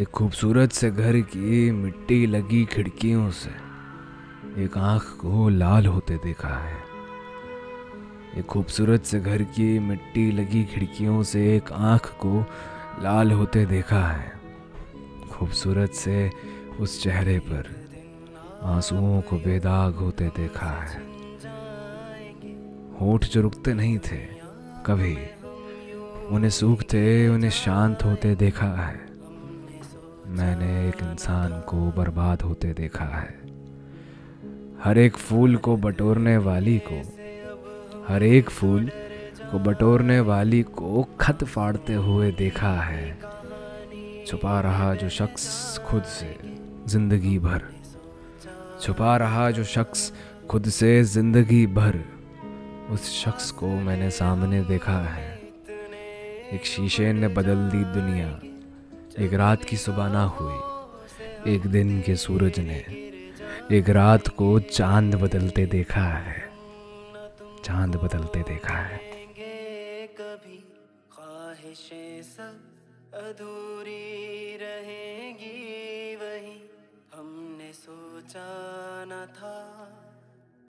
एक खूबसूरत से घर की मिट्टी लगी खिड़कियों से एक आँख को लाल होते देखा है। एक खूबसूरत से घर की मिट्टी लगी खिड़कियों से एक आँख को लाल होते देखा है। खूबसूरत से उस चेहरे पर आंसुओं को बेदाग होते देखा है। होठ जो रुकते नहीं थे, कभी उन्हें सूखते, उन्हें शांत होते देखा है। मैंने एक इंसान को बर्बाद होते देखा है। हर एक फूल को बटोरने वाली को, हर एक फूल को बटोरने वाली को खत फाड़ते हुए देखा है। छुपा रहा जो शख्स खुद से ज़िंदगी भर। छुपा रहा जो शख्स खुद से ज़िंदगी भर। उस शख्स को मैंने सामने देखा है। एक शीशे ने बदल दी दुनिया। एक रात की सुबह ना हुई, एक दिन के सूरज ने एक रात को चाँद बदलते देखा है, चाँद बदलते देखा है। कभी ख्वाहिशें सब अधूरी रहेंगी वही हमने सोचा न था